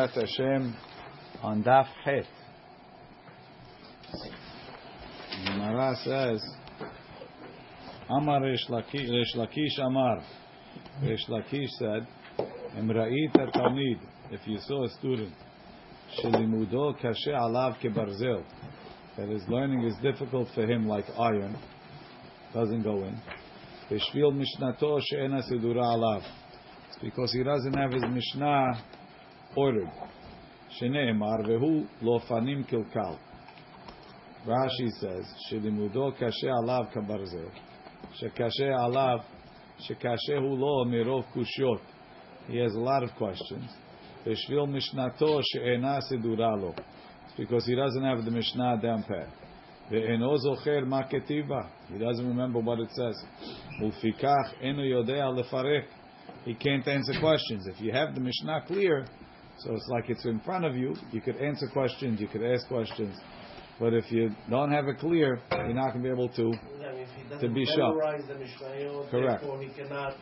Hashem on Daf Het. Gemara says, Amar Resh Lakish, Amar. Resh Lakish said, Emra'ita Talmid, if you saw a student, Shelimudo Kashe Alav Kebarzel, that his learning is difficult for him like iron, doesn't go in. Beshvil Mishnato She'ena Sidura Alav. It's because he doesn't have his Mishnah ordered. שנאמר, והוא לא פנים קלקל. רש"י says, שלימודו קשה עליו כברזל, שקשה עליו, שקשה הוא לו מרוב קושיות. He has a lot of questions. בשביל משנתו שאינה סדורה לו. It's because he doesn't have the Mishnah down pat. ואינו זוכר מה כתיבה. He doesn't remember what it says. ולפיכך אינו יודע לפרק. He can't answer questions. If you have the Mishnah clear, so it's like it's in front of you. You could answer questions, you could ask questions. But if you don't have it clear, you're not going to be able to. Yeah, if he doesn't To be memorize the Mishnayot, Correct. therefore he cannot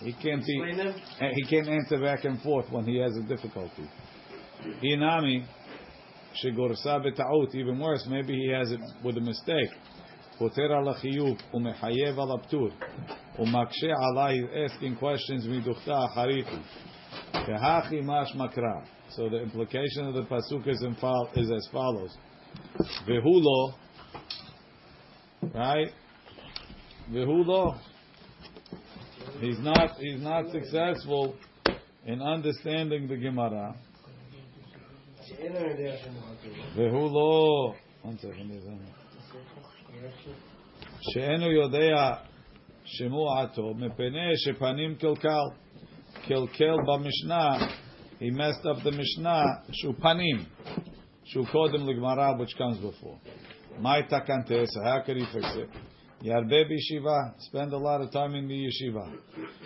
He can't be. explain them. and He can't answer back and forth when he has a difficulty. Inami, shegorsa beta'ut. Even worse, maybe he has it with a mistake. פוטר על החיוב ומחייב על הפטור ומקשה עליי asking questions מדוכתא אחריתי. והכי משמע קרא. So the implication of the pasuk is, in fol- is as follows. והוא לא, right? והוא לא. He's not, he's not successful in understanding the Gemara. שאינו יודע שמועטו. והוא לא, one second, there's a- שאינו יודע שמועתו, מפני שפנים קלקל. קלקל במשנה, he messed up the משנה, שהוא פנים, שהוא קודם לגמרא, which comes before. מה תקנתה, so how could he fix it? ירבה בישיבה, spend a lot of time in the ישיבה.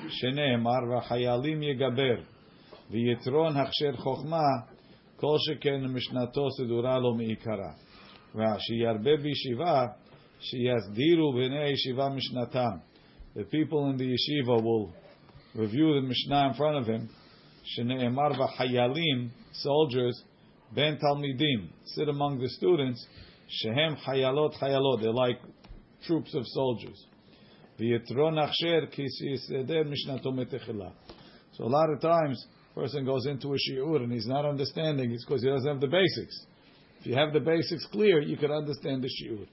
שנאמר, והחיילים יגבר, ויתרון הכשר חוכמה, כל שכן משנתו סדורה לו מעיקרה. ושירבה בישיבה, שיסדירו בני הישיבה משנתם. The people in the yeshiva will review the Mishnah in front of him. Shene'emar v'hayalim, soldiers, ben talmidim, sit among the students. Shehem hayalot chayalot. they're like troops of soldiers. V'yitro nachsher kisi mishnato metechila. So a lot of times, person goes into a shiur and he's not understanding, it's because he doesn't have the basics. If you have the basics clear, you can understand the shiur.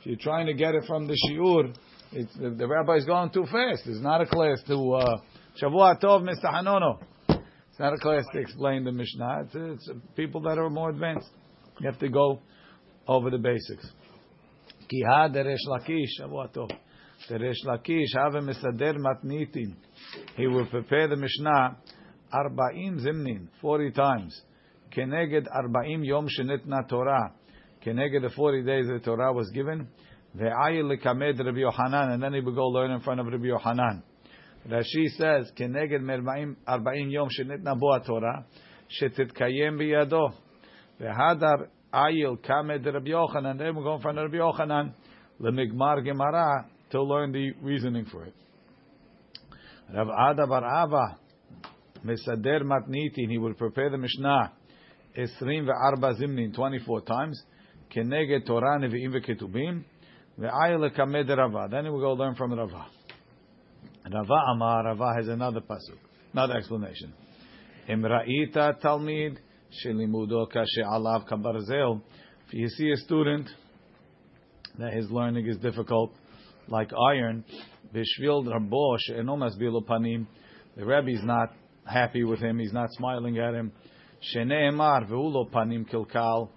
If you're trying to get it from the shiur, the, the rabbi's going too fast. It's not a class to... Uh, Shavua Tov Mesahanono. It's not a class to explain the Mishnah. It's, it's people that are more advanced. You have to go over the basics. Kiha Deresh Lakish Shavua Tov. Deresh Lakish Have Mesader Matnitin. He will prepare the Mishnah Arba'im Zimnin, 40 times. Keneged Arba'im Yom Shenitna Torah. Keneged the 40 days the Torah was given. Ve'ayil lekamed Rabbi Yohanan. And then he would go learn in front of Rabbi Yohanan. Rashi says, "Keneged mervaim arba'im yom shenitna bo Torah shetitkayem biyado v'hadar ayil kamed Rabbi Yochanan." They were going from Rabbi Yochanan lemigmar gemara to learn the reasoning for it. Rav Ada Bar Ava mesader and He would prepare the Mishnah esrim ve'arba zimnin twenty-four times. Keneged Torah nevi'im ve'ketubim ve'ayil kamed Rava. Then we go learn from Rava. Rava Amar, Rava has another pasuk, another explanation. Imra'ita talmid, shelimudo kashe alav kabarzel. If you see a student that his learning is difficult, like iron, bishvil rabo she'eno masbilo panim, the Rebbe is not happy with him, he's not smiling at him. Shene'emar ve'ulo panim kilkal,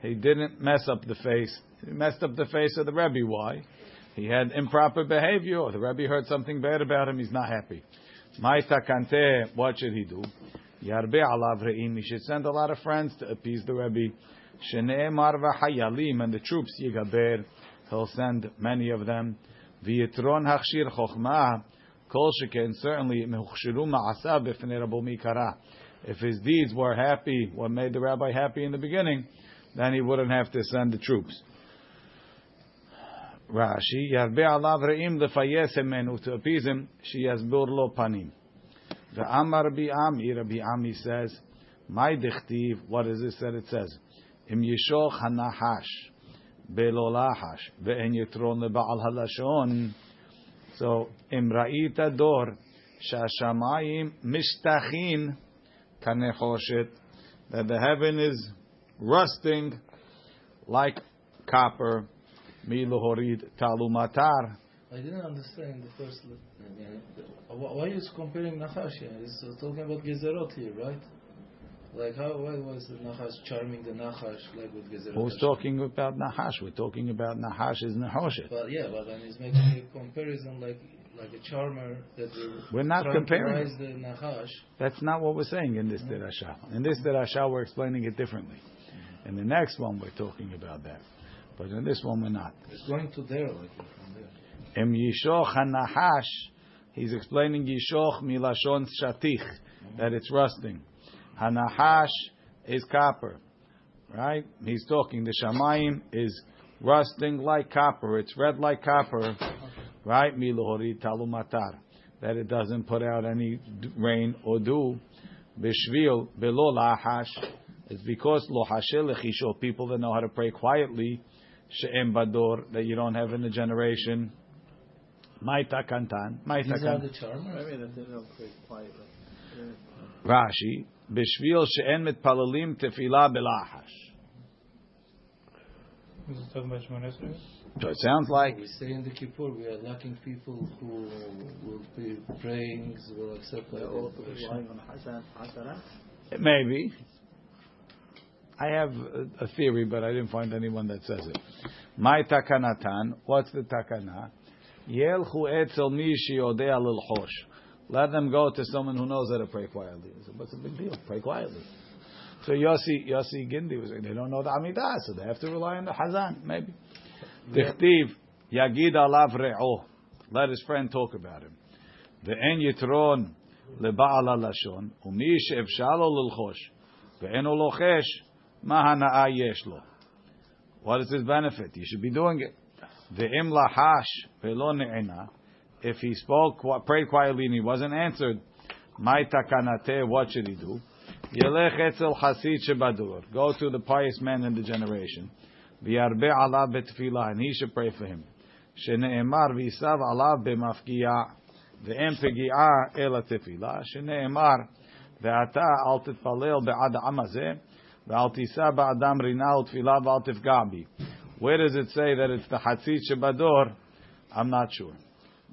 he didn't mess up the face. He messed up the face of the Rebbe. Why? He had improper behavior, or the Rebbe heard something bad about him, he's not happy. Ma'ita kante, what should he do? Yarbe alav re'im, he should send a lot of friends to appease the Rebbe. Shene'emar v'hayalim, and the troops, yigaber, he'll send many of them. V'yitron hachshir chokhmah, kol sheken, certainly, mehuchshiru ma'asav b'fnei Mikara. If his deeds were happy, what made the rabbi happy in the beginning, then he wouldn't have to send the troops. Rashi, yarbe alav re'im lefayes emenu, to appease him, she has lo panim. The Amar Rabbi Ami, Rabbi Ami says, My dichtiv, what is this that it says? Im yishoch hanahash belolahash ve'en yitron leba'al halashon. So, im ra'ita dor shashamayim mishtachin kanechoshet that the heaven is rusting like copper milohorid talumatar. I didn't understand the first. Why is comparing Nachash here? Uh, talking about Gezerot here, right? Like how? Why was the Nachash charming the Nachash like with Gezerot? Who's talking about Nahash? We're talking about Nahash is Nehoshet. But yeah, but then he's making a comparison like like a charmer that we're, We're not comparing. The Nachash. That's not what we're saying in this derasha. In this derasha, we're explaining it differently. In the next one, we're talking about that. But in this one, we're not. It's going to there like from there. Em yishoch hanahash, he's explaining yishoch milashon shatich, that it's rusting. Hanahash is copper, right? He's talking, the shamayim is rusting like copper, it's red like copper, right? Milohori talumatar, that it doesn't put out any rain or dew. Bishvil belo lahash, it's because lo hashel lechisho, people that know how to pray quietly, she'em bador, that you don't have in the generation. Maita kantan, maita These kantan. the charmers. Maybe that they don't pray quietly. Rashi, bishvil she'en mitpalalim tefila belahash. Is it talking about Shemon So it sounds like we say in the Kippur we are lacking people who will be praying, will accept the all worship. relying on Hasan Hasana. maybe. I have a theory, but I didn't find anyone that says it. My takanatan. What's the takana? Yelchu etzel mi shiyodea lilchosh. Let them go to someone who knows how to pray quietly. I What's the big deal? Pray quietly. So Yossi, Yossi Gindi was saying, they don't know the Amidah, so they have to rely on the Hazan, maybe. Dichtiv, Yagid alav re'o. Let his friend talk about him. Ve'en yitron leba'al alashon, umish evshalo lilchosh, ve'en olochesh, Mahana'a yeshlo. What is his benefit? You should be doing it. Ve'im lahash ve'lo ne'ena. If he spoke, prayed quietly and he wasn't answered, my takanate, what should he do? Yelech etzel hasid shebadur. Go to the pious man in the generation. V'yarbe alav betfilah. And he should pray for him. Shene'emar v'yisav alav b'mafkiyah. Ve'em pegi'ah el ha'tefilah. Shene'emar ve'ata al titfalel be'ad amaze. Where does it say that it's the Hatzit Shebador? I'm not sure.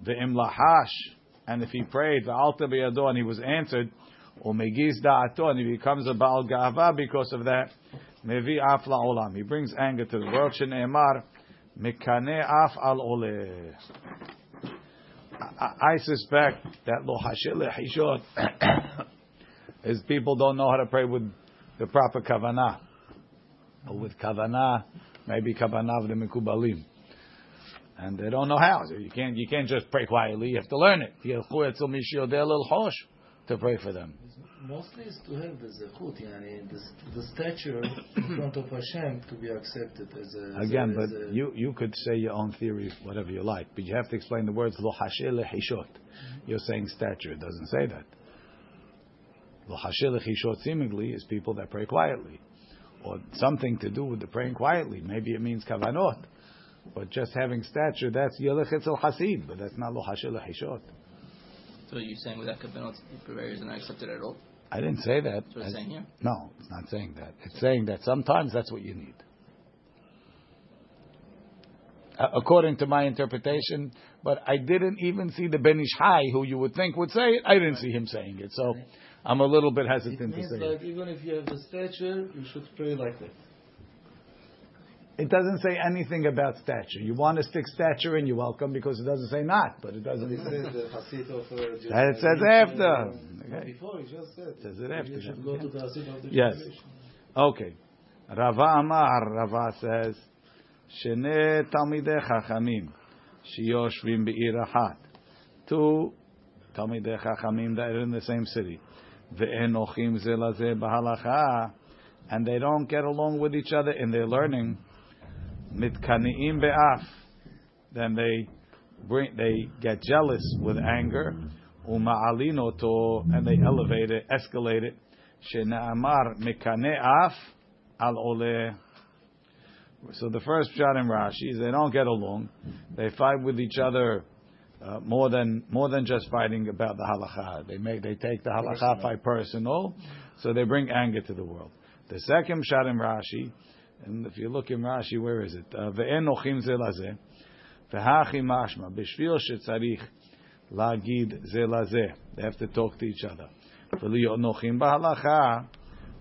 The Imlahash, and if he prayed, and he was answered, Umegiz Da'ato, and he becomes a Baal Ga'ava because of that. Mevi Af Olam. He brings anger to the world. Emar, Mekane Af Al Ole. I suspect that Lo Hashil Hishot, his people don't know how to pray with the proper kavanah. Or with kavanah, maybe kavanah of the mikubalim. And they don't know how. So you can't you can't just pray quietly. You have to learn it. Yelchu etzel mishiyodeh lil chosh to pray for them. Mostly is to have the zechut, yani the, the stature in front of Hashem to be accepted as a. as Again, a, but as a, you, you could say your own theory, whatever you like, but you have to explain the words lo hashil. You're saying stature. It doesn't say that. Lo hashil hishot seemingly is people that pray quietly, or something to do with the praying quietly. Maybe it means kavanot, but just having stature that's yelech etzel hasid, but that's not lo hashil hishot. So you're saying without kabbalah, prayers are not accepted at all? I didn't say that. What it's saying here. No, it's not saying that. It's saying that sometimes that's what you need. Uh, according to my interpretation, but I didn't even see the Ben Ish Hai, who you would think would say it. I didn't see him saying it, so I'm a little bit it hesitant to means say like it. even if you have the stature, you should pray like that. It doesn't say anything about stature. You want to stick stature in, you're welcome, because it doesn't say not, but it doesn't. It says the Hasid of uh, That it says after. uh, Okay. Before, he just said. Says it after. You should go to the Hasid of the Yes. generation. Okay. Rava Amar, Rava says, Shene Talmidei Chachamim, Shiyoshvim Be'ir Achat. Two Talmidei Chachamim that are in the same city and they don't get along with each other in their learning, then they bring, they get jealous with anger, and they elevate it, escalate it, so the first shot in Rashi is they don't get along. They fight with each other more than more than just fighting about the halacha. They make they take the halacha fight personal, so they bring anger to the world. The second shot in Rashi, and if you look in Rashi, where is it? Uh, Ve'en nochim ze lazeh, v'hachi mashma b'shvil shetzarich lagid ze lazeh. They have to talk to each other. V'liyot nochim b'halacha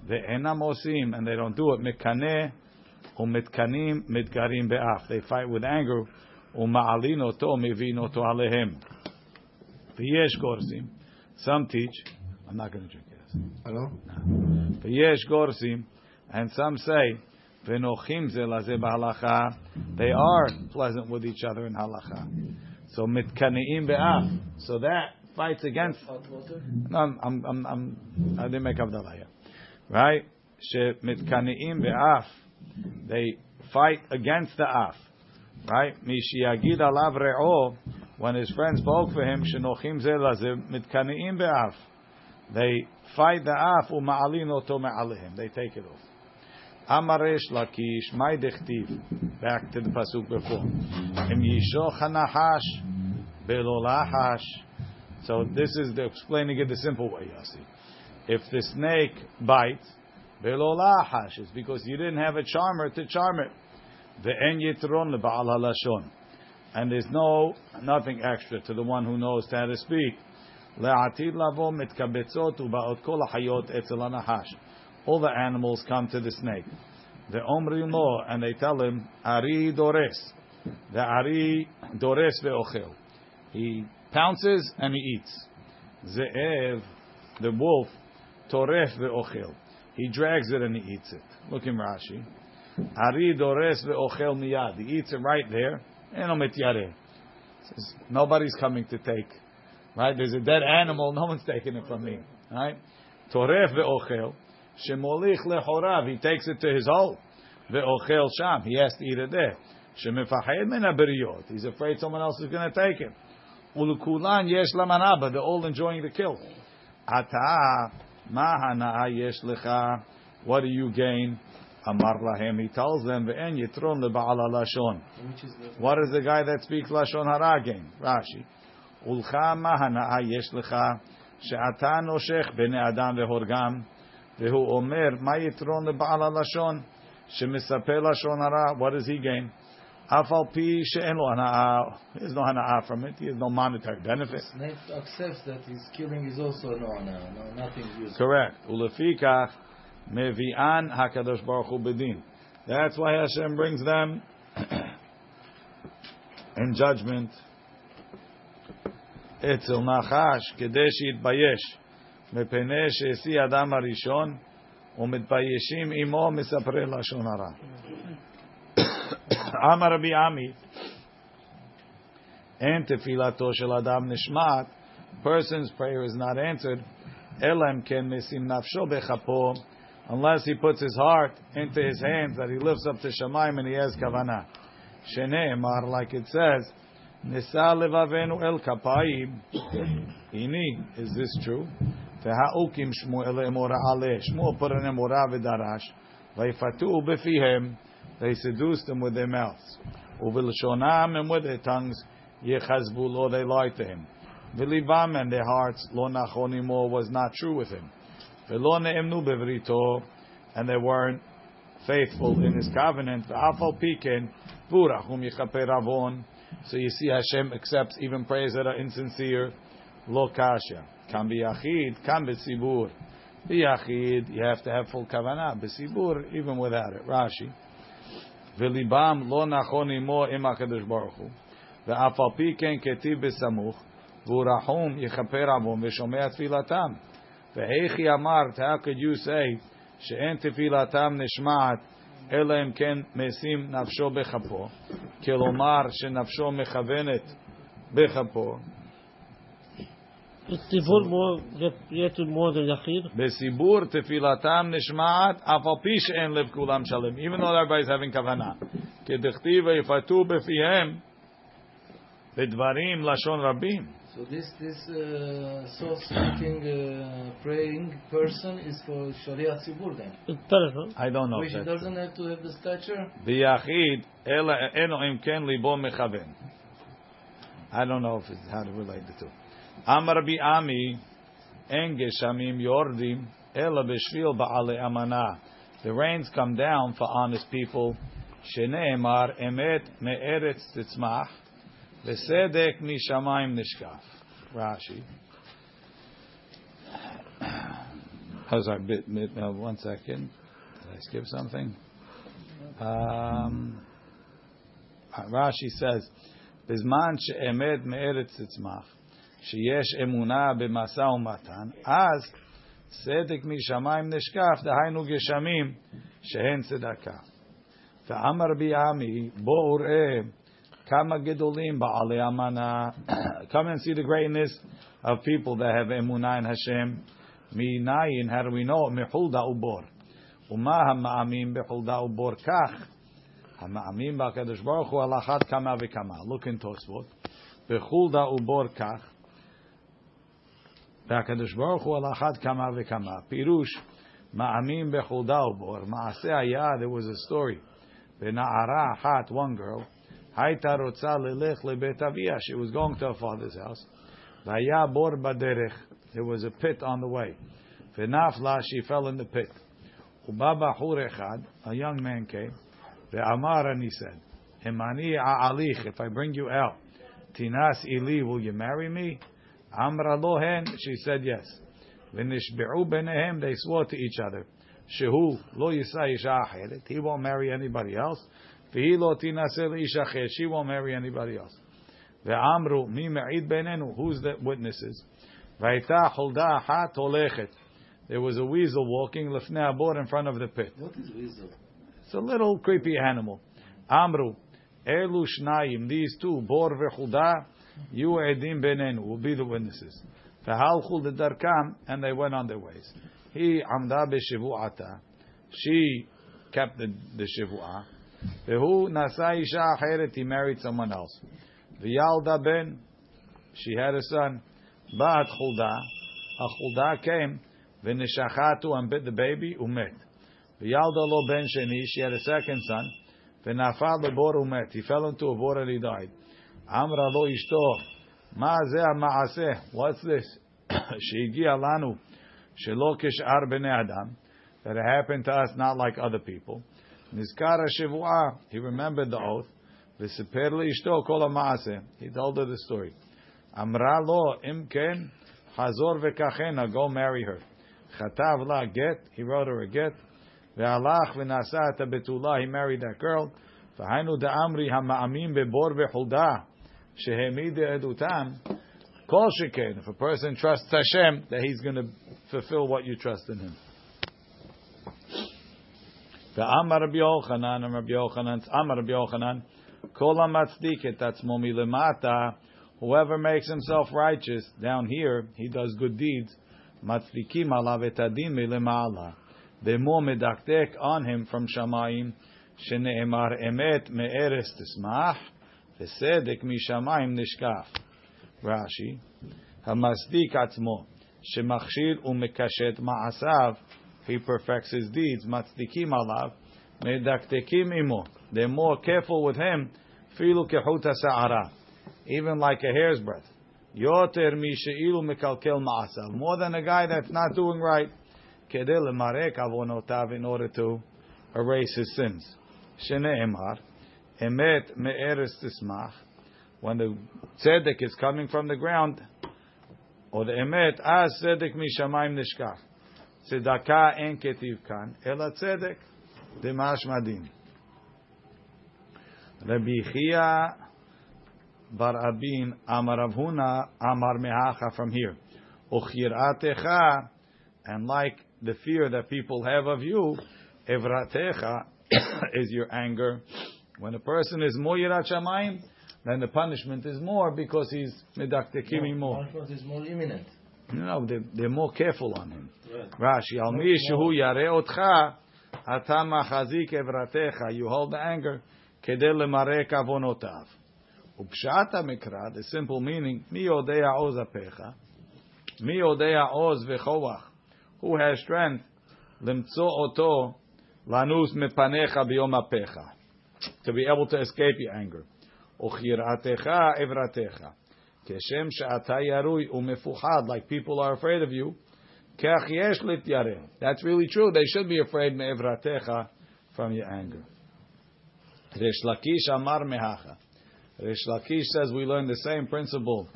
ve'enam osim, and they don't do it. Mekaneh u'mitkanim mitgarim be'af. They fight with anger. ומעלין אותו, מבין אותו עליהם. ויש גורסים, some teach, I'm not going to drink this. Hello? ויש גורסים, and some say, ונוחים זה לזה בהלכה, they are pleasant with each other in halacha. So מתקנאים באף, so that fights against, Hot water? no, I'm, I'm, I'm, I'm, I didn't make Havdalah yet. Right? שמתקנאים באף, they fight against the af. Right? Mishiyagid alav re'o, when his friend spoke for him, shenochim ze laze, mitkaneim be'af. They fight the af, u'ma'alin oto me'alehim. They take it off. Amaresh lakish, my dechtiv. Back to the pasuk before. Im yishoch hanahash, belolahash. So this is the explaining it the simple way, Yossi. If the snake bites, belolahash, it's because you didn't have a charmer to charm it. Ve'en yitron leba'al halashon. And there's no, nothing extra to the one who knows how to speak. Le'atid lavo mitkabetzot uba'ot kol ha'chayot etzel hanahash. All the animals come to the snake. The omrim lo, and they tell him, Ari dores. The Ari dores ve'ochel. He pounces and he eats. Ze'ev, the wolf, toref ve'ochel. He drags it and he eats it. Look in Rashi. Ari dores ve'ochel miyad. He eats it right there. Eno mityareh. Says, Nobody's coming to take. Right? There's a dead animal. No one's taking it from me. Right? Toref ve'ochel. Shemolich lechorav. He takes it to his hole. Ve'ochel sham. He has to eat it there. Shemifached min. He's afraid someone else is going to take it. Ulukulan yesh lamanaba. They're all enjoying the kill. Ata ma hana'a yesh lecha. What do you gain? Amar lahem, he tells them, Ve'en yitron leba'ala lashon. What is the guy that speaks lashon hara again? Rashi. Ulcha mahana'a yesh lecha, she'ata noshech b'nei adam ve'horgam, ve'hu omer, ma yitron leba'ala lashon, she'misapeh lashon hara, what does he gain? Afal pi she'en lo hana'a, there's no hana'a from it, there's no monetary benefit. Snape accepts that his killing is also no hana'a, no, nothing useful. Correct. Ulefikach, מביאן הקדוש ברוך הוא בדין. That's why Hashem brings them in judgment. אצל נחש, כדי שיתבייש, מפני שהשיא אדם הראשון, ומתביישים עמו מספרי לשון הרע. אמר רבי עמי, אין תפילתו של אדם נשמעת, person's prayer is not answered, אלא אם כן משים נפשו בכפו, unless he puts his heart into his hands, that he lifts up to Shemaim and he has kavanah. שנאמר, like it says, נישא לבבנו אל כפיים, הנה, is this true? והאוקים שמואל אמורה עלה, שמואל put an אמורה ודרש, ויפתו בפיהם, they seduced them with their mouths, ובלשונם and with their tongues, יחזבו לו, they lied to him. וליבם and their hearts, לא נכון עמו, was not true with him. ולא נאמנו בבריתו, and they weren't faithful in his covenant, ואף על פי כן, ורחום יכפר עוון, so you see Hashem accepts even prayers that are insincere, lo kasha. Kan biyachid, kan besibur. Biyachid, you have to have full kavanah. Besibur, even without it. Rashi. V'libam lo nachon imo im HaKadosh Baruch Hu. Ve'af al pi ken ketiv besamuch. V'urachum yichaper avon v'shomea tfilatam. Ve'echi amart, how could you say, she'en tfilatam nishma'at, אלא אם כן משים נפשו בכפו, כלומר שנפשו מכוונת בכפו. בסיבור תפילתם נשמעת, אף על פי שאין לב כולם שלם, even though everybody's having כוונה. כדכתיב ויפתו בפיהם בדברים לשון רבים. So this this uh, soul-seeking, uh, praying person is for Sharia Tzibur then? I don't know. Which that doesn't true. have to have the stature? Biyachid ela eno im libo mechaven. I don't know if it's how to relate the two. Amar bi ami en yordim ela b'shvil ba'ale amana. The rains come down for honest people. Shneimar emet me'eretz titzmach. וסדק משמיים נשקף. רש"י. Oh, sorry, bit, bit, uh, one second. Did I skip something? Um, Rashi says, בזמן שאמת מארץ תצמח, שיש אמונה במשא ומתן, אז צדק משמיים נשקף, דהיינו גשמים שהן צדקה. ואמר רבי עמי, בואו ראה כמה גדולים בעלי אמנה. Come and see the greatness of people that have אמונה in Hashem. מניין, how do we know? מחולדה ובור. ומה המאמין בחולדה ובור כך? המאמין בקדוש ברוך הוא על אחת כמה וכמה. Look in תוספות. בחולדה ובור כך. והקדוש ברוך הוא על אחת כמה וכמה. פירוש, מאמין בחולדה ובור. מעשה היה, there was a story. ונערה אחת, one girl, Haita rotza lelech lebet avia. She was going to her father's house. Vaya bor baderech. There was a pit on the way. Venafla, she fell in the pit. Ubaba hurechad, a young man came. Ve'amar, and he said, Hemani a'alich, if I bring you out, tinas ili, will you marry me? Amra lohen, she said yes. V'nishbe'u benehem, they swore to each other. Shehu lo yisa isha He won't marry anybody else. והיא לא תינשא לאיש אחר, she won't marry anybody else. ואמרו, מי מעיד בינינו? Who's the witnesses? והייתה חולדה אחת הולכת. There was a weasel walking לפני הבור in front of the pit. What is weasel? It's a little creepy animal. אמרו, אלו שניים, these two, בור וחולדה, יהיו עדים בינינו, will be the witnesses. והלכו לדרכם, and they went on their ways. היא עמדה בשבועתה, she kept the, the שבועה, Who nasa isha acheret? He married someone else. V'yalda ben. She had a son. Ba'at chulda. Achulda came. V'nishachatu and bit the baby. Umet. V'yalda lo ben sheni. She had a second son. V'nafal lebor umet. He fell into a bore and he died. Amra lo ishto. Ma zeh ma'aseh. What's this? Shehigia lanu. Shelo kishar b'nei adam. That it happened to us not like other people. Nizkara Shivua. He remembered the oath. V'siper kol. He told her the story. Amra lo imken hazor v'kachena. Go marry her. Chatav la get. He wrote her a get. Ve'alach v'nasa et betula. He married that girl. V'hainu da'amri ha'ma'amim be'bor v'chulda. Shehemid edutam. Kol sheken. If a person trusts Hashem, that he's going to fulfill what you trust in him. ואמר רבי יוחנן, אמר רבי יוחנן, אמר רבי יוחנן, כל המצדיק את עצמו מלמטה, whoever makes himself righteous, down here, he does good deeds, מצדיקים עליו את הדין מלמעלה. דמו מדקדק on him from שמיים, שנאמר אמת מארץ תשמח, וצדק משמיים נשקף. רש"י, המצדיק עצמו, שמכשיר ומקשט מעשיו, he perfects his deeds, matzdikim alav, medaktekim imo. They're more careful with him, filu kehuta sa'ara, even like a hair's breadth. Yoter misheilu mekalkel ma'asav, more than a guy that's not doing right, kedel marek avonotav, in order to erase his sins. Shene'emar, emet me'eres tismach, when the tzedek is coming from the ground, or the emet, as tzedek mishamayim nishkach. צדקה אין כתיב כאן, אלא צדק דמשמע דין. רבי חייא בר אבין אמר רב הונא אמר מהכה from here. וכיראתך, and like the fear that people have of you, evratecha is your anger. When a person is more yirat shamayim, then the punishment is more because he's medaktekim more. Punishment is more imminent. No, they, they're more careful on him. Rashi, al yare otcha evratecha. You hold the anger kedel the simple meaning, mi odea oz apecha, mi odea oz who has strength, oto lanus mepanecha biyom apecha, to be able to escape your anger. Evratecha keshem she'ata yarui umefuchad, like people are afraid of you, keach yesh lityareh. That's really true. They should be afraid me'evratecha from your anger. Resh Lakish Amar Mehacha. Resh Lakish says we learn the same principle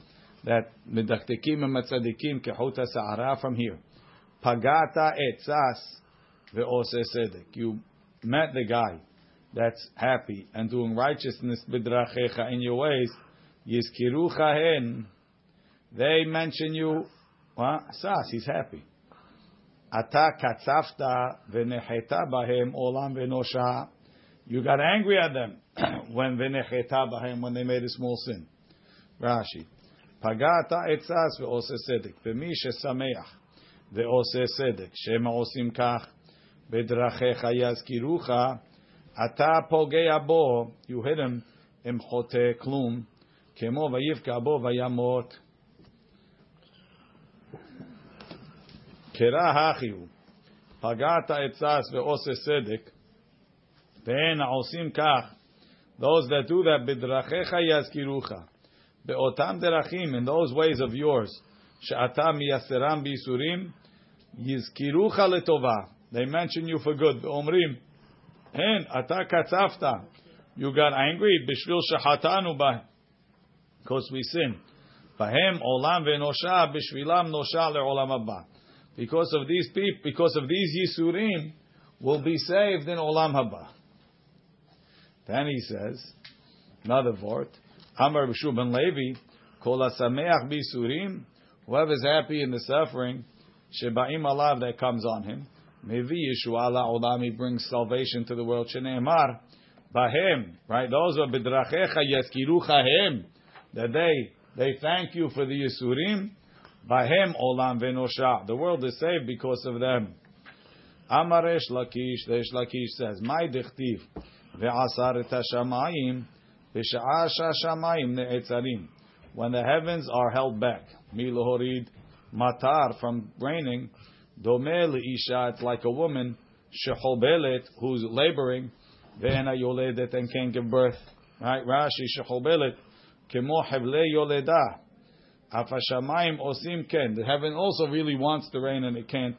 that and matzadikim kehuta sa'ara from here. Pagata etzas ve'ose sedek. You met the guy that's happy and doing righteousness bidrachecha in your ways. Yizkirucha hen. They mention you. What? Sas, he's happy. Ata katzafta v'necheta bahem olam v'nosha. You got angry at them when v'necheta bahem when they made a small sin. Rashi. Pagata etzas ve'ose sedek. V'mi shesameach ve'ose sedek. Shema osim kach bedrachecha yazkirucha. Ata pogea bo. You hit him. Im chote klum. Kemo vayivka bo vayamot. קרא הכי הוא, פגעת עצס ועושה צדק, ואין העושים כך, those that do that, בדרכיך יזכירוך, באותם דרכים, in those ways of yours, שאתה מייסרם בייסורים, יזכירוך לטובה, they mention you for good, ואומרים, אין, אתה קצפת, you got angry, בשביל שחטאנו בה, because we sin. Bahem olam ve'nosha b'shvilam nosha le'olam haba. Because of these people, because of these yisurim, will be saved in olam haba. Then he says, another word, Amar b'shu ben Levi, kol yisurim, b'yisurim, is happy in the suffering, shebaim alav that comes on him, mevi yeshua olam, he brings salvation to the world, sheneemar, bahem, right, those are bedrachecha yeskirucha hem, that they, they thank you for the Yisurim, Bahem olam venosha. The world is saved because of them. Amaresh Lakish, Resh Lakish says, My dichtiv ve'asar et hashamayim v'sha'a shashamayim ne'etzarim. When the heavens are held back, milohorid matar from raining, domeh le'isha, it's like a woman, shechobelet, who's laboring, ve'ena yoledet and can't give birth. Right? Rashi, shechobelet, kemo hevle yoledah. Afashamayim osim ken. The heaven also really wants to rain and it can't.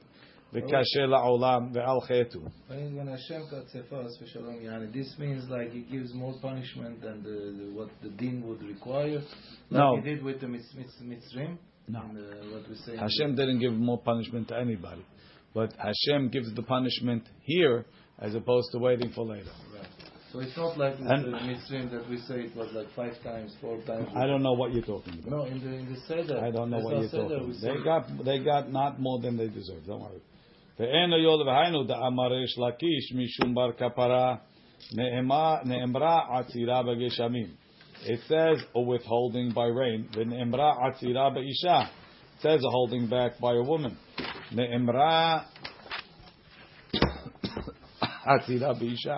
V'kashe la'olam ve'al chetu. When Hashem katzefas v'shalom yani, this means like He gives more punishment than the, what the din would require. Like No. He did with the mitz, mitz, mitzrim. No. And, uh, what we say. Hashem didn't give more punishment to anybody. But Hashem gives the punishment here as opposed to waiting for later. Right. So it's not like with And- the mitzrim that we say it was like five times, four times. I don't know what you're talking about. No, in the in the seder. I don't know what There's you're no seder, talking we about. say- They got, they got not more than they deserve. Don't worry. ואין היול והיינו דאמר ריש לקיש משום בר כפרה נאמרה נאמרה עצירה בגשמים. It says a withholding by rain. ונאמרה עצירה באישה. It says a holding back by a woman. נאמרה עצירה באישה.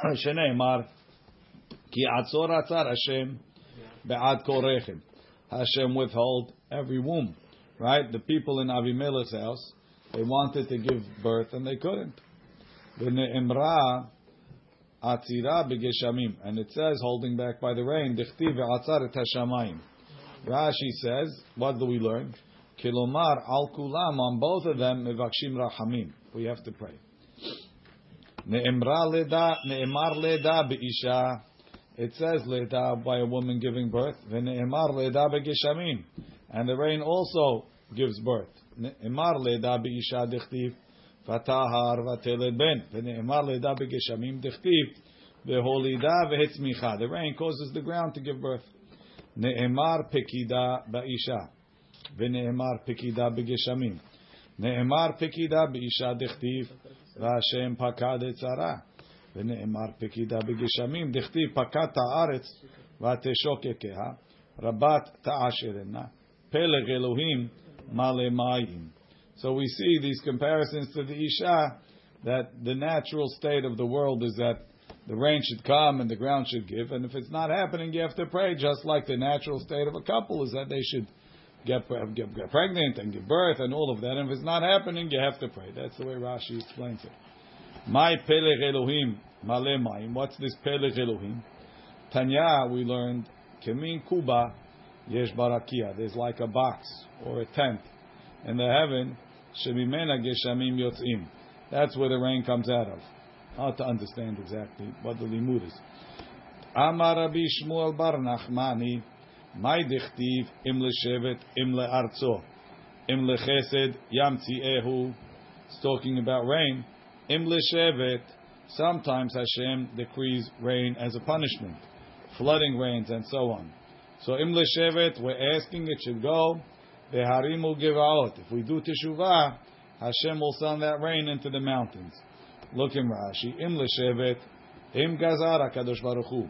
שנאמר כי עצור עצר השם בעד כל רחם. Hashem withhold every womb. Right? The people in Avimelech's house, they wanted to give birth and they couldn't. V'ne'emra atzira b'geshamim. And it says, holding back by the rain, dichtiv ve'atzar et hashamayim. Rashi says, what do we learn? Kilomar al kulam, on both of them, mevakshim rahamim. We have to pray. Ne'emra leda, ne'emar leda be'isha. It says leda by a woman giving birth. Ve'ne'emar leda be'geshamim. And the rain also gives birth. Ne'emar leda be'isha dichtiv. ותהר ותלד בן, ונאמר לידה בגשמים דכתיב, והולידה והצמיחה. The rain causes the ground to give birth. נאמר פקידה באישה, ונאמר פקידה בגשמים. נאמר פקידה באישה דכתיב, והשם פקד את שרה. ונאמר פקידה בגשמים, דכתיב פקדת הארץ ותשוקקה, רבת תעשרנה, פלג אלוהים מלא מים. So we see these comparisons to the Isha that the natural state of the world is that the rain should come and the ground should give. And if it's not happening, you have to pray, just like the natural state of a couple is that they should get, get, get pregnant and give birth and all of that. And if it's not happening, you have to pray. That's the way Rashi explains it. My Pelech Elohim, Male Mayim. What's this Pelech Elohim? Tanya, we learned, Kemin Kuba, Yesh Barakia. There's like a box or a tent in the heaven, Shemimena Geshamim Yotzim. That's where the rain comes out of. Hard to understand exactly what the limud is. Amar Rabbi Shmuel Bar Nachmani, Mai Dichtiv Im Leshevet Im Le'arzo Im Lechesed Yamtziehu. It's talking about rain. Im Leshevet. Sometimes Hashem decrees rain as a punishment, flooding rains and so on. So Im Leshevet, we're asking it should go. Beharim will give out. If we do Teshuvah, Hashem will send that rain into the mountains. Look in Rashi. Im Leshevet. Im Gazara Kadosh Baruch Hu.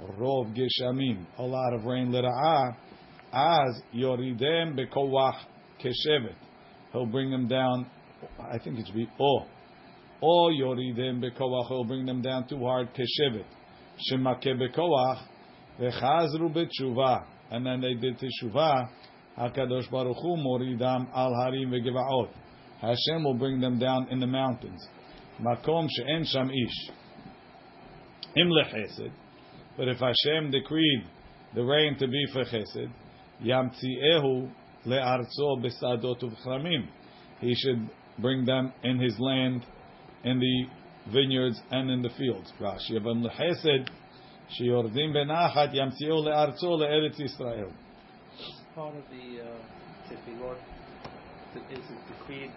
Rov Geshamim, a lot of rain lira'ah, as yoridem bekowach keshevet. He'll bring them down, I think it should be o. O yoridem bekowach, he'll bring them down too hard keshevet. Shemake bekowach, vechazru betshuva. And then they did teshuvah, HaKadosh Baruch Hu moridam al harim vegevaot. Hashem will bring them down in the mountains. Makom she'en sham ish. Im lechesed. But if Hashem decreed the rain to be for chesed, yamtziehu le'arzo besadot uvchramim. He should bring them in his land, in the vineyards and in the fields. Rashi, avam lechesed, shiyordim benachat yamtziehu le'arzo le'eretz Yisrael. Part of the uh, is it decreed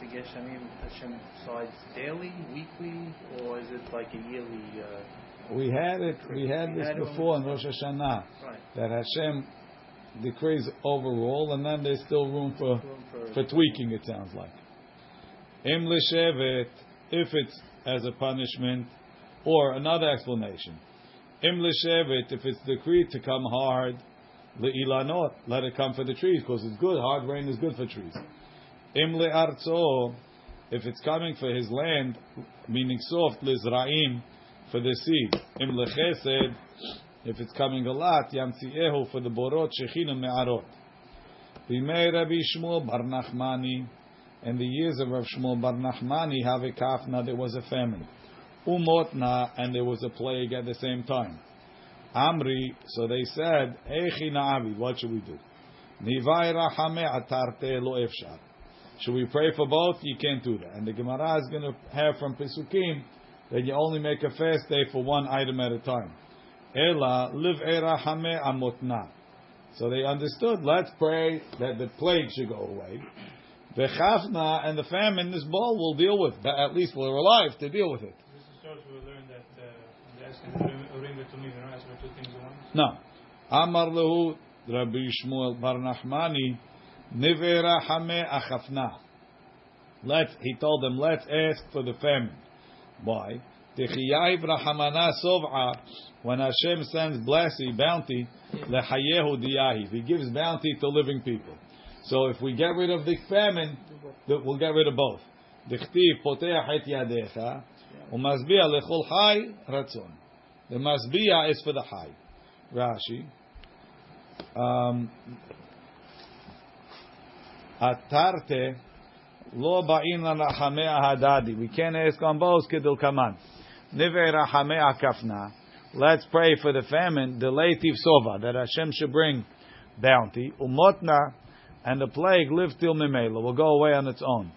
the Geshamim Hashem decides daily, weekly, or is it like a yearly? Uh, We had it. We had this before in Rosh Hashanah right. that Hashem decrees overall, and then there's still room for Room for, for tweaking. It sounds like. Im l'shevet, if it's as a punishment, or another explanation. Im l'shevet, if it's decreed to come hard, le'ilanot, let it come for the trees, because it's good. Hard rain is good for trees. Im le'arzo, if it's coming for his land, meaning soft, lizra'im, for the seed. Im lechesed, if it's coming a lot, yamtziehu, for the borot, shechinah me'arot. Bimei Rabbi Shmuel Bar Nachmani, in the years of Rav Shmuel Bar Nachmani, have a kafna, there was a famine. Umotna, and there was a plague at the same time. Amri, so they said, Echi na'avi, what should we do? Nivai rachame atarte lo efshar. Should we pray for both? You can't do that. And the Gemara is going to have from Pesukim that you only make a fast day for one item at a time. Ela liv erachame amotna. So they understood. Let's pray that the plague should go away. The chafna and the famine, this bowl will deal with. But at least we're alive to deal with it. This is church we learned that uh, the asking Urim Urim Betumim, ask for two things at once. No. Amar lehu Rabbi Shmuel Bar Nachmani Nivera Hame Achafna. Let's. He told them, let's ask for the famine. Why? When Hashem sends blessing, bounty, lechayehu diyahiv. He gives bounty to living people. So if we get rid of the famine, we'll get rid of both. Dichtiv poteach et yadecha, umasbia lechol chai ratzon. The masbia is for the high. Rashi. Um, Atarte lo ba'in rachame hadadi. We can't ask on both kedil kaman. Nive rachame akafna. Let's pray for the famine. The leitiv sova that Hashem should bring bounty. Umotna and the plague live till mimela will go away on its own.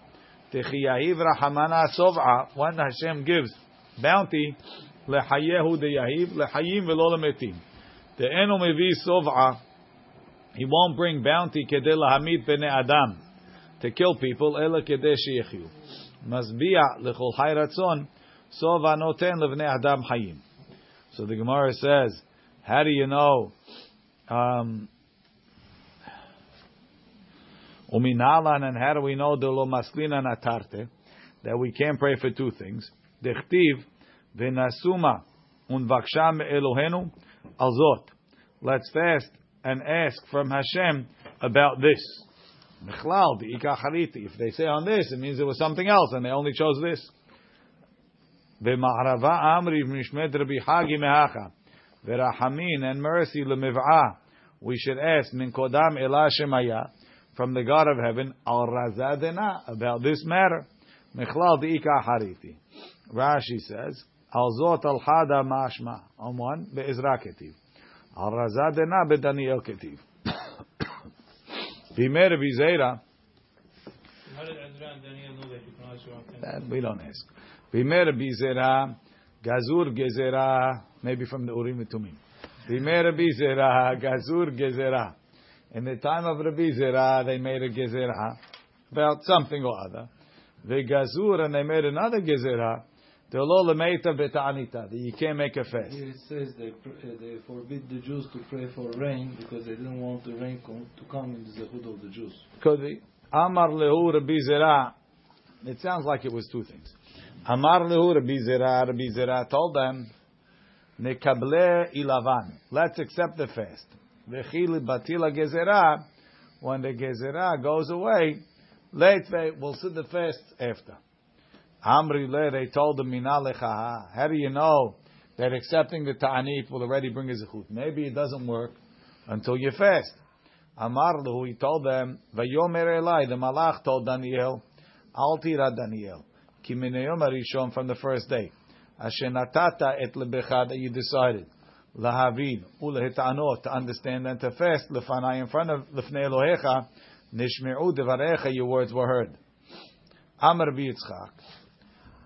Techiyahiv rahamana sova when Hashem gives bounty lehayehu deyahiv lehayim velo lemetim. The eno mevi sova he won't bring bounty kedei lahamid bnei adam to kill people ela kedei sheyichyu. Masbia lechol hay ratzon sova noten levnei adam hayim. So the Gemara says, how do you know? Um, Uminalan, and how do we know the lo masklina natarte that we can't pray for two things? Dechtiv v'nasuma unvaksham Elohenu alzot. Let's fast and ask from Hashem about this. Mechlal If they say on this, it means there was something else, and they only chose this. V'ma'arava amri v'mishmet Rabbi Hagi mehacha. V'rahamin and mercy lemiv'ah. We should ask min kodam elah shemaya from the God of heaven al razadena about this matter. Mechlal di'ika hariti. Rashi says al zot al hada mashma. On one be'ezra ketiv. Al razadena bedaniel ketiv. Bimer Bizera. How did Ezra and Daniel know that you pronounced wrong? That we don't ask. Bimer Bizera, Gazur Gezera, maybe from the Urim and Tumim. Bimer Bizera, Gazur Gezera. In the time of Rabbi Zera, they made a Gezerah about something or other. The Gazur, and they made another Gezerah. The lo lemeita beta'anita, that you can't make a fast. Here it says they, uh, they forbid the Jews to pray for rain because they didn't want the rain to come in the zehud of the Jews. Could be. Amar lehu Rabbi Zera. It sounds like it was two things. Amar lehu Rabbi Zera. Rabbi Zera told them, Nekable ilavan. Let's accept the fast. Vechili batila gezerah. When the gezerah goes away, late we'll see the fast after. Amri le, they told him, Mina lechaha. How do you know that accepting the ta'anif will already bring a zechut? Maybe it doesn't work until you fast. Amar lahu, he told them, Vayomer Elai, the malach told Daniel, Al tira Daniel, ki minayom harishon from the first day, asher natata et lebecha that you decided, lahavin, ulehitanot, to understand and to fast, lefanai in front of lefnei Elohecha, nishme'u devarecha, your words were heard. Amar Yitzchak,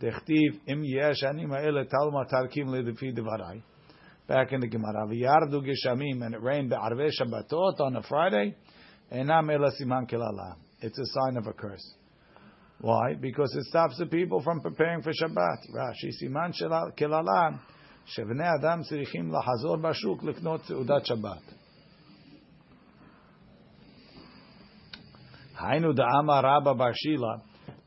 דכתיב, אם יהיה השנים האלה תלמה תרקים לפי דבריי. back in the Gemara. V'yardu geshamim, and it rained be'arvei Shabbatot on a Friday. Enam ela siman kelala. It's a sign of a curse. Why? Because it stops the people from preparing for Shabbat. Rashi siman kelala. שבני אדם צריכים לחזור בשוק לקנות סעודת שבת. היינו דאמר רבא בר שילה,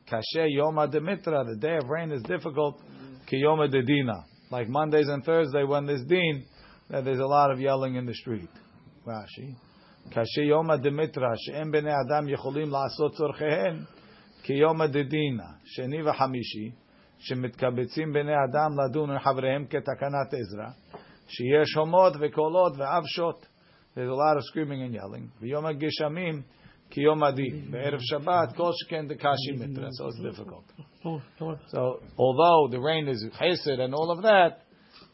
קשה יומא דמיטרא, the day of rain is difficult, כיומא דדינא. Like Mondays and Thursday when there's din, that there's a lot of yelling in the street. Rashi. כאשר יום הדמטרה, שאין בני אדם יכולים לעשות צורכיהם, כיום הדדינה, שני וחמישי, שמתקבצים בני אדם לדון עם חבריהם כתקנת עזרא, שיש הומות וקולות ואבשות. There's a lot of screaming and yelling. ויום הגשמים, Kiyom Adi, Erev Shabbat, Kol Sheken Dekashi Mitra. So it's difficult. So although the rain is chesed and all of that,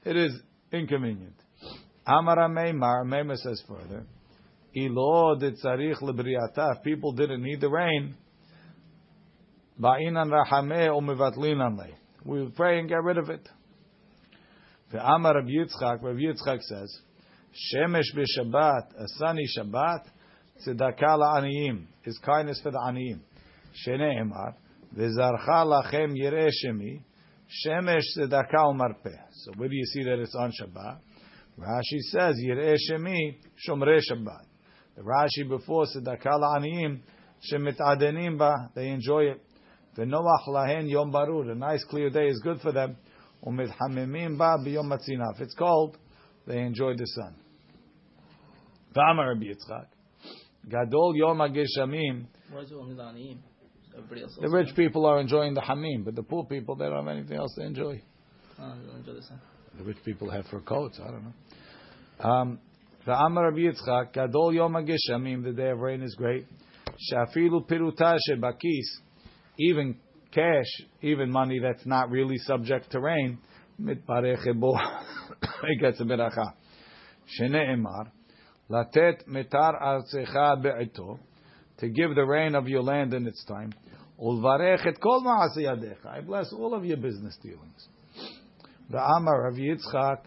it is inconvenient. Amara Meimar, Meimar says further, Ilo Tzarich Lebriatah, people didn't need the rain. Ba'inan Rahameh Umivatlin Amleh. We pray and get rid of it. The Amar Rabbi Yitzchak, Rabbi Yitzchak says, Shemesh b'Shabbat, a sunny Shabbat, Tzedakah la'aniyim is kindness for the aniyim. Shene'emar v'zarcha lachem yireh shemi shemesh tzedakah u'marpeh. So where do you see that it's on Shabbat? Rashi says yireh shemi shomrei Shabbat. The Rashi before tzedakah la'aniyim shemitadenim ba they enjoy it. V'noach lahen yom barur a nice clear day is good for them. U'mithamimim ba b'yom matzinaf it's cold, they enjoy the sun. V'amar Rabbi Yitzchak. Gadol Yom HaGeshamim. The rich people are enjoying the Hamim, but the poor people, they don't have anything else to enjoy. The, rich people have fur coats, I don't know. Um, Ra'amar Rabbi Yitzchak, Gadol Yom HaGeshamim, the day of rain is great. Shafilu Pirutah Shebakis, even cash, even money that's not really subject to rain, mitparech it gets a beracha. Shene emar, latet metar artzecha be'ito, to give the rain of your land in its time. Ulvarech et kol ma'aseh yadecha. I bless all of your business dealings. The Amar of Yitzchak,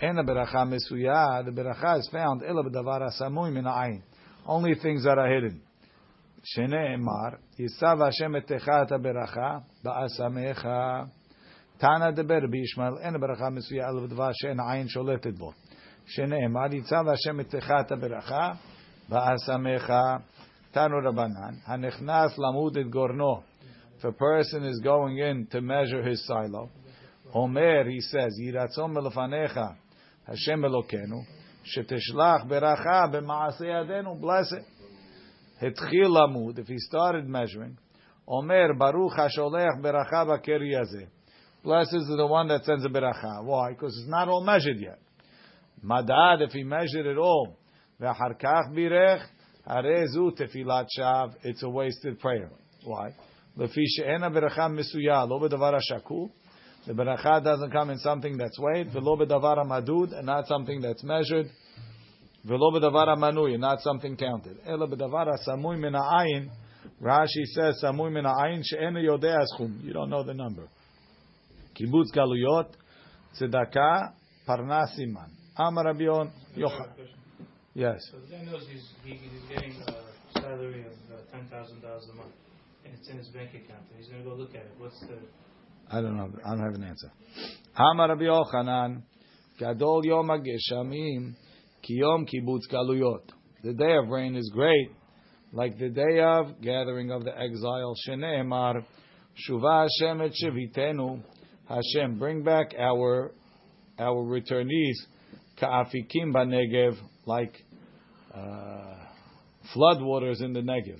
en beracha mesuya, the beracha is found, ela b'davar asamui min ha'ayin. Only things that are hidden. Shene Emar, Yisav Hashem etecha et beracha, ba'asamecha. תנא דבר בישמעאל אין ברכה מסויה אלא בדבר שאין עין שולטת בו. שנאמר יצב השם אצלך את הברכה ואשמך. תנו רבנן, הנכנס למוד את גורנו. If a person is going in to measure his silo, Omer, he says, ירצון מלפניך, השם אלוקינו, שתשלח ברכה במעשה ידינו, bless it. התחיל למוד, if he started measuring, אומר, ברוך השולח ברכה בקרי הזה. Blesses the one that sends a beracha. Why? Because it's not all measured yet. Madad, if he measured it all, v'harkach birech, harezu tefilat shav, it's a wasted prayer. Why? Lefi she'ena beracha misuya, lo b'davar ha'shakul, the beracha doesn't come in something that's weighed, v'lo b'davar ha'madud, and not something that's measured, v'lo b'davar ha'manui, not something counted. Ela b'davar ha'samui min ha'ayin, Rashi says, samui min ha'ayin she'ena yodea schum, you don't know the number. Kibbutz galuyot, tzedakah, parnasiman. Amar Abion Yochai. Yes. So the guy knows he's, he, he's getting a salary of uh, ten thousand dollars a month, and it's in his bank account. And he's going to go look at it. What's the? I don't know. I don't have an answer. Amar Rabbi Yochanan, Gadol Yom Hageshamim, Ki Kibbutz Galuyot. The day of rain is great, like the day of gathering of the exile. Shneimar, Shuva Hashem et Shevitenu. Hashem, bring back our our returnees. Ka'afikim Banegev, like uh, flood waters in the Negev.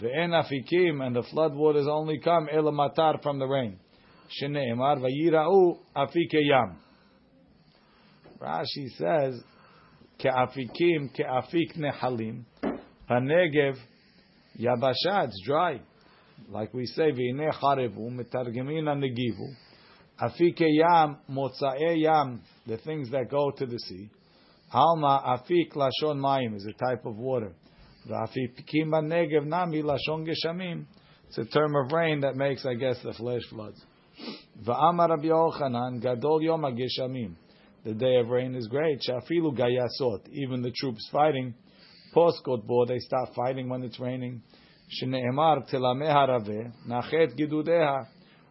The en afikim and the flood waters only come elamatar from the rain. Shneimar vayirau afike yam. Rashi says ke'afikim ke'afik nehalim. Hanegev yabasha it's dry. Like we say v'ine charevu mitargemina negivu. Afike yam motzae yam the things that go to the sea. Alma afik lashon mayim is a type of water. V'afikim negev nami lashon geshamim. It's a term of rain that makes, I guess, the flesh floods. Va'amar Rabbi Yochanan gadol yom geshamim. The day of rain is great. Shafilu gayasot. Even the troops fighting, poskot bo, they stop fighting when it's raining. Shneemar tilameh haraveh nachet gidudeha.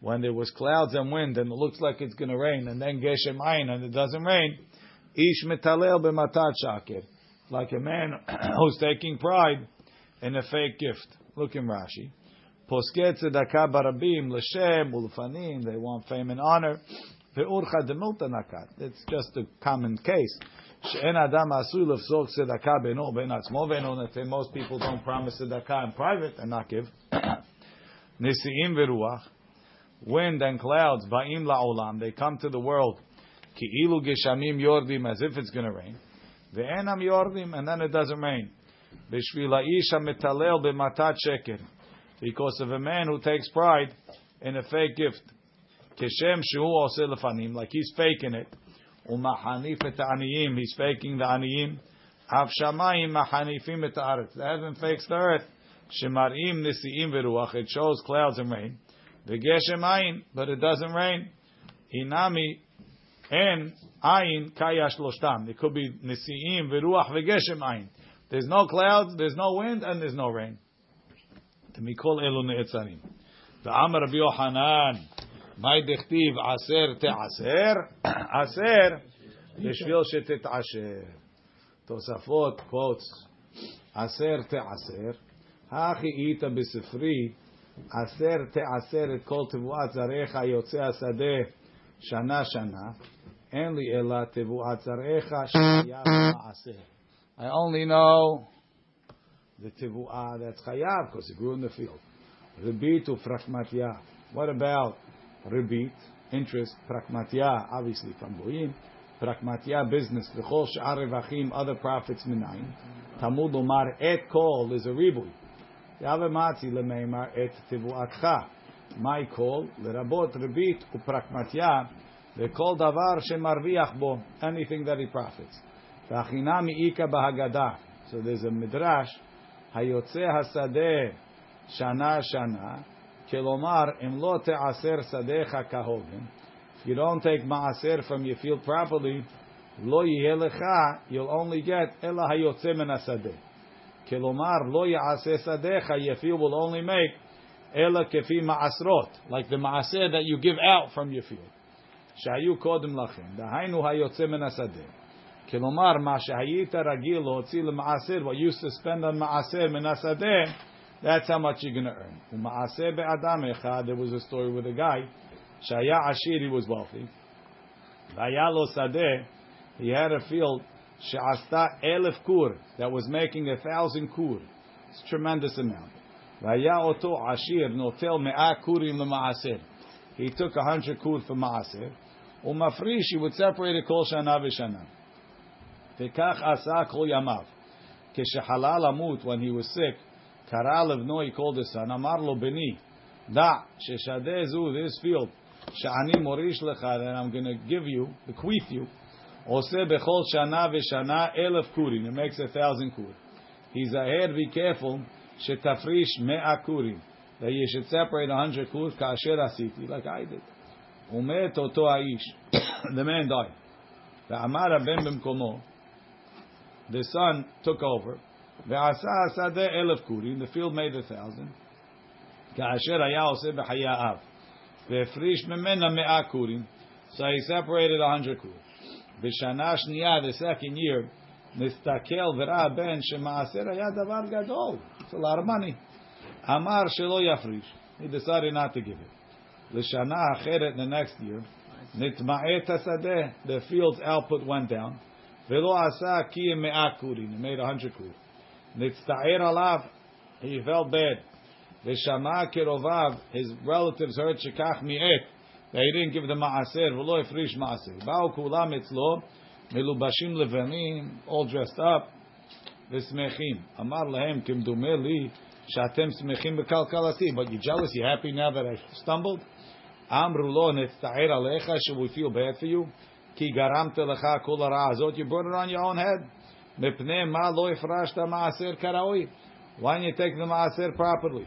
When there was clouds and wind and it looks like it's going to rain and then geshem ayin and it doesn't rain, ish metalel b'matat shakir. Like a man who's taking pride in a fake gift. Look in Rashi. Poske tzedakah barabim l'shem ulfanim. They want fame and honor. Ve'urcha demilta nakat. It's just a common case. She'en adam asui lefzok tzedakah beno ben atzmo most people don't promise tzedakah in private and not give. Nisiim veruach wind and clouds, ba'im la'olam, they come to the world, ki'ilu geshamim yordim, as if it's going to rain, ve'enam yordim, and then it doesn't rain. B'shvil ha'isha metalel b'matat sheker, because of a man who takes pride in a fake gift. Keshem shu ose lefanim, like he's faking it. U'mahanif et aniyim, he's faking the aniyim. Av shamayim et haaretz. The heaven fakes the earth. Shemarim nisiim veruach, it shows clouds and rain. The geshem ayin, but it doesn't rain. Inami and ayin kayash loshtam. It could be nisiim veruach vegeshem ayin. There's no clouds, there's no wind, and there's no rain. Mikol elu ne'etzarim. V'amar Rabbi Yohanan, my dechtiv aser te'aser, aser, בשביל שתתעשר. תוספות quotes, aser te'aser, הכי איתה בספרי, עשר תעשר את כל תבואת זרעך יוצא השדה שנה שנה, אין לי אלא תבואת זרעך שחייב מעשר. I only know the תבואה that's חייב, because it grew in the field. ריבית ופרקמטיה. What about ריבית, interest, פרקמטיה, obviously from גויים, פרקמטיה, business, וכל שאר רווחים, other profits מנין. תמוד לומר את כל is a ריבוי. Yavematzi lemeimar et tivuatcha. my call, לרבות ריבית ופרקמטיה, וכל דבר שמרוויח בו, anything that he profits. והחינה מאיכא בהגדה. So there's a midrash, היוצא השדה שנה שנה, כלומר, אם לא תעשר שדיך כהוגן, if you don't take מעשר from your field properly, לא יהיה לך, you'll only get אלא היוצא מן השדה. כלומר, לא יעשה שדיך, your field will only make אלא כפי מעשרות, like the מעשר that you give out from your field. שהיו קודם לכן, דהיינו היוצא מן השדה. כלומר, מה שהיית רגיל להוציא למעשר, what you used to spend on מעשר מן השדה, that's how much you're going to earn. There was a story with a guy, Shaya Ashir, he was wealthy. Vayalo Sadeh, he had a field, Sha'asta Elif Kur, that was making a thousand Kur. It's a tremendous amount. Vaya Ashir, Notel Me'a Kurim L'Ma'asir. He took a hundred Kur for Ma'asir. Umafrish, he would separate it kol Shana V'Shana. Tekach Asa Kol Yamav. Keshahal Amut, when he was sick, Kara Levno, he called his son. Amar lo beni, da sheshadezu this field. Shani morish lecha, then I'm going to give you, bequeath you. Ose bechol shana v'shana elef kurin. It makes a thousand kur. He's ahead. Be careful. Shetafrish mea akuri. That you should separate a hundred kur kasher asiti, like I did. Umet oto aish. The man died. The Amara ben bimkomo. The son took over. ועשה השדה אלף קורים, the field made a thousand, כאשר היה עושה בחיי האב, והפריש ממנה מאה קורים, so he separated a hundred קורים. בשנה שנייה, the second year, נסתכל וראה הבן שמעשר היה דבר גדול, it's a lot of money. אמר שלא יפריש, he decided not to give it. לשנה אחרת, the next year, נטמעת השדה, the field's output went down, ולא עשה כי הם מאה קורים, he made a hundred קורים. Nitzta'er alav, he felt bad. V'shama kirovav, his relatives heard shekach mi'et, that he didn't give the ma'aser, v'lo efrish ma'aser. Ba'u kulam etzlo, melubashim levanim, all dressed up, v'smechim. Amar lehem kimdume li, shatem smechim b'kalkalasi. But you jealous, you happy now that I stumbled? Amru lo nitzta'er alecha, should we feel bad for you? Ki garamte lecha kol ha'ra You brought it on your own head. Mipnei ma lo ifrashta maaser karaoi. Why don't you take the maaser properly?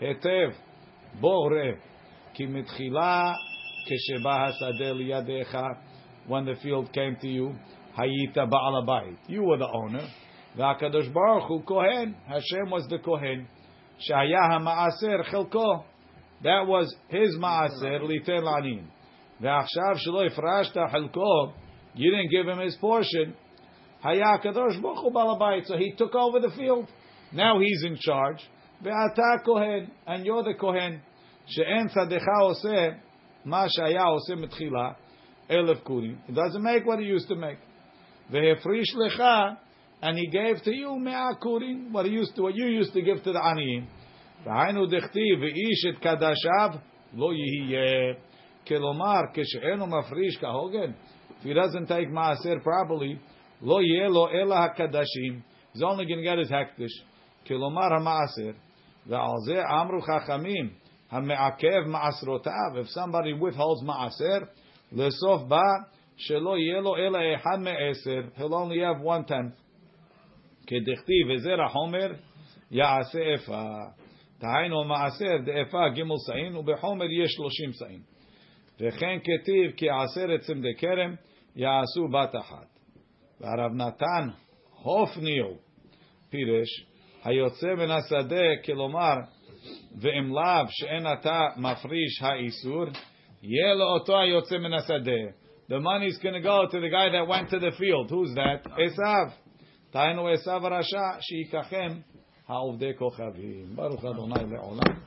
Hetev, bohrev, ki mitchila kesheba hasadeh yadecha. When the field came to you, hayita ba'al. You were the owner. V'akadosh Baruch Hu kohen. Hashem was the kohen. Shaya maaser chelko. That was his maaser liten lanim. V'achshav shelo ifrashta chelko. You didn't give him his portion. היה הקדוש ברוך הוא בעל הבית, so he took over the field. Now he's in charge. ואתה כהן, and you're the כהן, שאין שדך עושה מה שהיה עושה מתחילה, אלף קורים. It doesn't make what he used to make. והפריש לך, and he gave to you מאה קורים, what he used to, what you used to give to the עניים. והיינו דכתיב, ואיש את קדשיו לא יהיה. כלומר, כשאינו מפריש כהוגן, if he doesn't take מעשר properly, לא יהיה לו אלא הקדשים. He's only going to get his hektish. כלומר המעשר. ועל זה אמרו חכמים, המעכב מעשרותיו, if somebody withholds מעשר, לסוף בא שלא יהיה לו אלא אחד מעשר, he'll only have one tenth. כדכתיב וזרע חומר יעשה איפה. דהיינו מעשר דאפה גימל סעין ובחומר יש שלושים סעין. וכן כתיב כי עשרת צמדי כרם יעשו בת אחת. והרב נתן הופניו פירש היוצא מן השדה, כלומר, ואם לאו שאין אתה מפריש האיסור, יהיה לו אותו היוצא מן השדה. The money is going to go to the guy that went to the field. Who's that? עשיו. דהיינו עשיו הרשע, שיקחם העובדי כוכבים. ברוך אדוני לעולם.